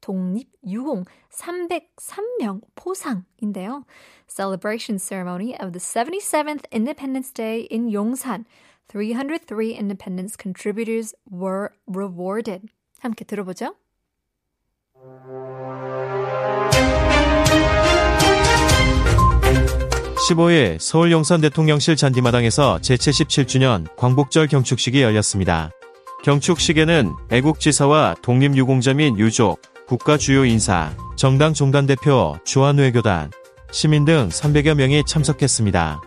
독립유공 303명 포상인데요. Celebration ceremony of the 77th Independence Day in Yongsan. 303 independence contributors were rewarded. 함께 들어보죠. (15일) 서울 용산 대통령실 잔디마당에서 제77주년 광복절 경축식이 열렸습니다. 경축식에는 애국지사와 독립유공자 및 유족, 국가 주요 인사, 정당 종단 대표, 주한외교단, 시민 등 300여 명이 참석했습니다.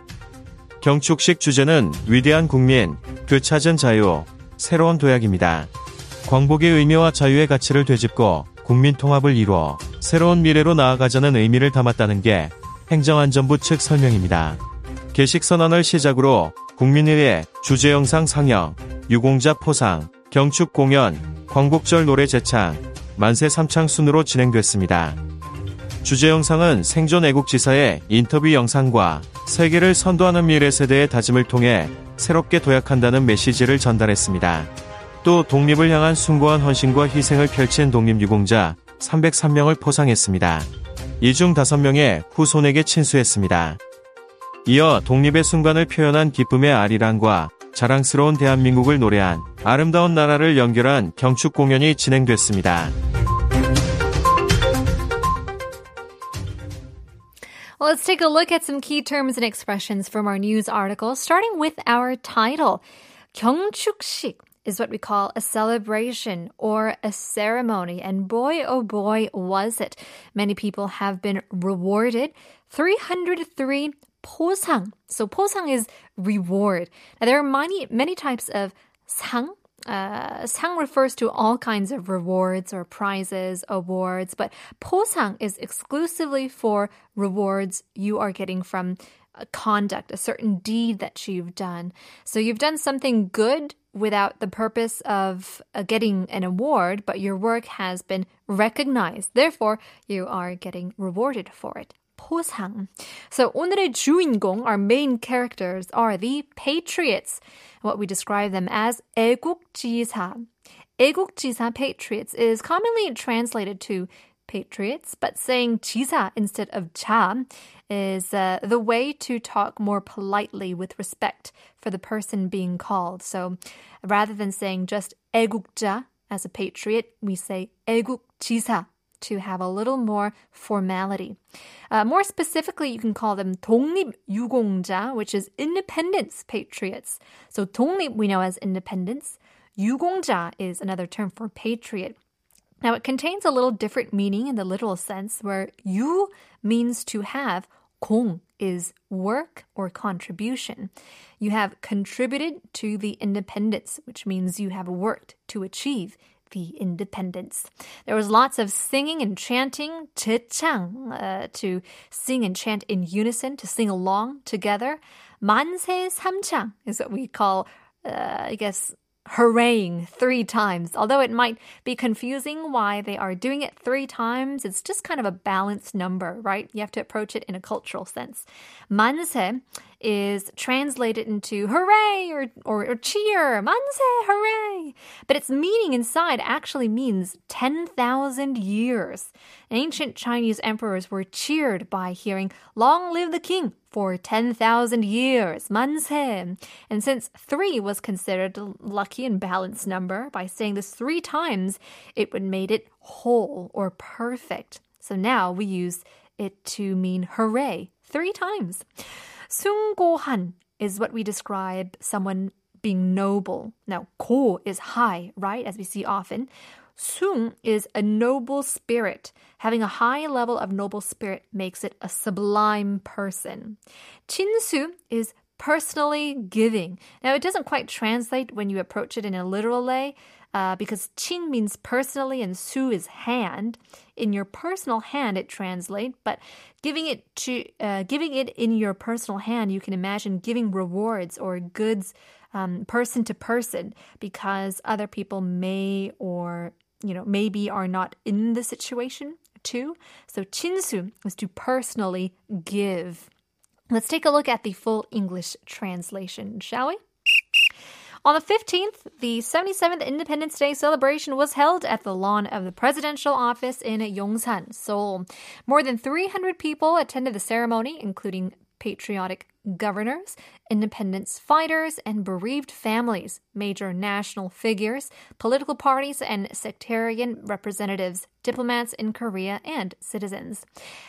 경축식 주제는 위대한 국민, 그 찾은 자유, 새로운 도약입니다. 광복의 의미와 자유의 가치를 되짚고 국민 통합을 이루어 새로운 미래로 나아가자는 의미를 담았다는 게 행정안전부 측 설명입니다. 개식 선언을 시작으로 국민의회 주제 영상 상영, 유공자 포상, 경축 공연, 광복절 노래 제창, 만세 삼창 순으로 진행됐습니다. 주제 영상은 생존 애국지사의 인터뷰 영상과 세계를 선도하는 미래 세대의 다짐을 통해 새롭게 도약한다는 메시지를 전달했습니다. 또 독립을 향한 숭고한 헌신과 희생을 펼친 독립유공자 303명을 포상했습니다. 이 중 5명의 후손에게 친수했습니다. 이어 독립의 순간을 표현한 기쁨의 아리랑과 자랑스러운 대한민국을 노래한 아름다운 나라를 연결한 경축 공연이 진행됐습니다. Well, let's take a look at some key terms and expressions from our news article, starting with our title. 경축식 is what we call a celebration or a ceremony. And boy, oh boy, was it. Many people have been rewarded. 303 posang. So posang is reward. Now, there are many many types of sang. Uh, sang refers to all kinds of rewards or prizes, awards, but posang is exclusively for rewards you are getting from a conduct, a certain deed that you've done. So you've done something good without the purpose of uh, getting an award, but your work has been recognized. Therefore, you are getting rewarded for it. 포상. So 오늘의 주인공, our main characters, are the patriots. What we describe them as 애국지사. 애국지사 patriots is commonly translated to patriots, but saying 지사 instead of 자 is uh, the way to talk more politely with respect for the person being called. So rather than saying just 애국자 as a patriot, we say 애국지사 to have a little more formality. Uh, more specifically, you can call them 독립유공자, which is independence patriots. So 독립 we know as independence. 유공자 is another term for patriot. Now, it contains a little different meaning in the literal sense, where 유 means to have, 공 is work or contribution. You have contributed to the independence, which means you have worked to achieve the independence. There was lots of singing and chanting, 제창, uh, to sing and chant in unison, to sing along together. 만세 삼창 is what we call, uh, I guess, hooraying three times. Although it might be confusing why they are doing it three times, it's just kind of a balanced number, right? You have to approach it in a cultural sense. 만세 is translated into hooray or, or, or cheer, 만세, hooray. But its meaning inside actually means 10,000 years. Ancient Chinese emperors were cheered by hearing, Long live the king! for 10,000 years, 만세. And since three was considered a lucky and balanced number, by saying this three times, it would made it whole or perfect. So now we use it to mean hooray three times. 숭고한 is what we describe someone being noble. Now, ko is high, right? As we see often. Sung is a noble spirit. Having a high level of noble spirit makes it a sublime person. Chinsu is personally giving. Now, it doesn't quite translate when you approach it in a literal way, uh, because chin means personally and su is hand. In your personal hand, it translates, but giving it to uh, giving it in your personal hand, you can imagine giving rewards or goods um, person to person because other people may or you know maybe are not in the situation too. So 친수 is to personally give. Let's take a look at the full English translation, shall we? On the 15th, the 77th Independence Day celebration was held at the lawn of the presidential office in Yongsan, Seoul. More than 300 people attended the ceremony, including patriotic governors, independence fighters, and bereaved families, major national figures, political parties, and sectarian representatives, diplomats in Korea, and citizens.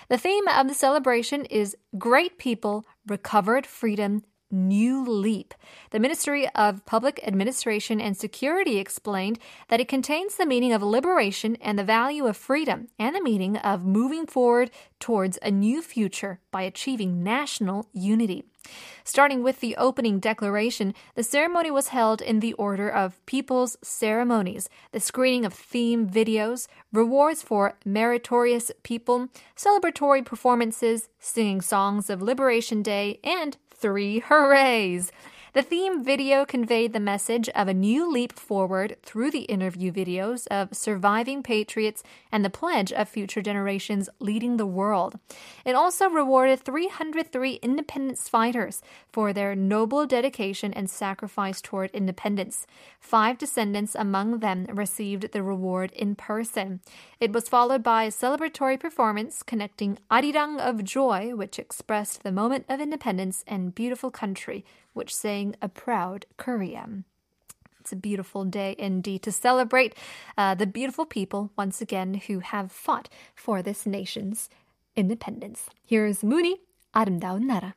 The theme of the celebration is Great People, Recovered Freedom, New Leap. The Ministry of Public Administration and Security explained that it contains the meaning of liberation and the value of freedom, and the meaning of moving forward towards a new future by achieving national unity. Starting with the opening declaration, the ceremony was held in the order of People's Ceremonies, the screening of theme videos, rewards for meritorious people, celebratory performances, singing songs of Liberation Day, and three hoorays. The theme video conveyed the message of a new leap forward through the interview videos of surviving patriots and the pledge of future generations leading the world. It also rewarded 303 independence fighters for their noble dedication and sacrifice toward independence. Five descendants among them received the reward in person. It was followed by a celebratory performance connecting Arirang of Joy, which expressed the moment of independence and beautiful country which sang a proud Kuriam. It's a beautiful day indeed to celebrate uh, the beautiful people once again who have fought for this nation's independence. Here's Moonhee, 아름다운 나라.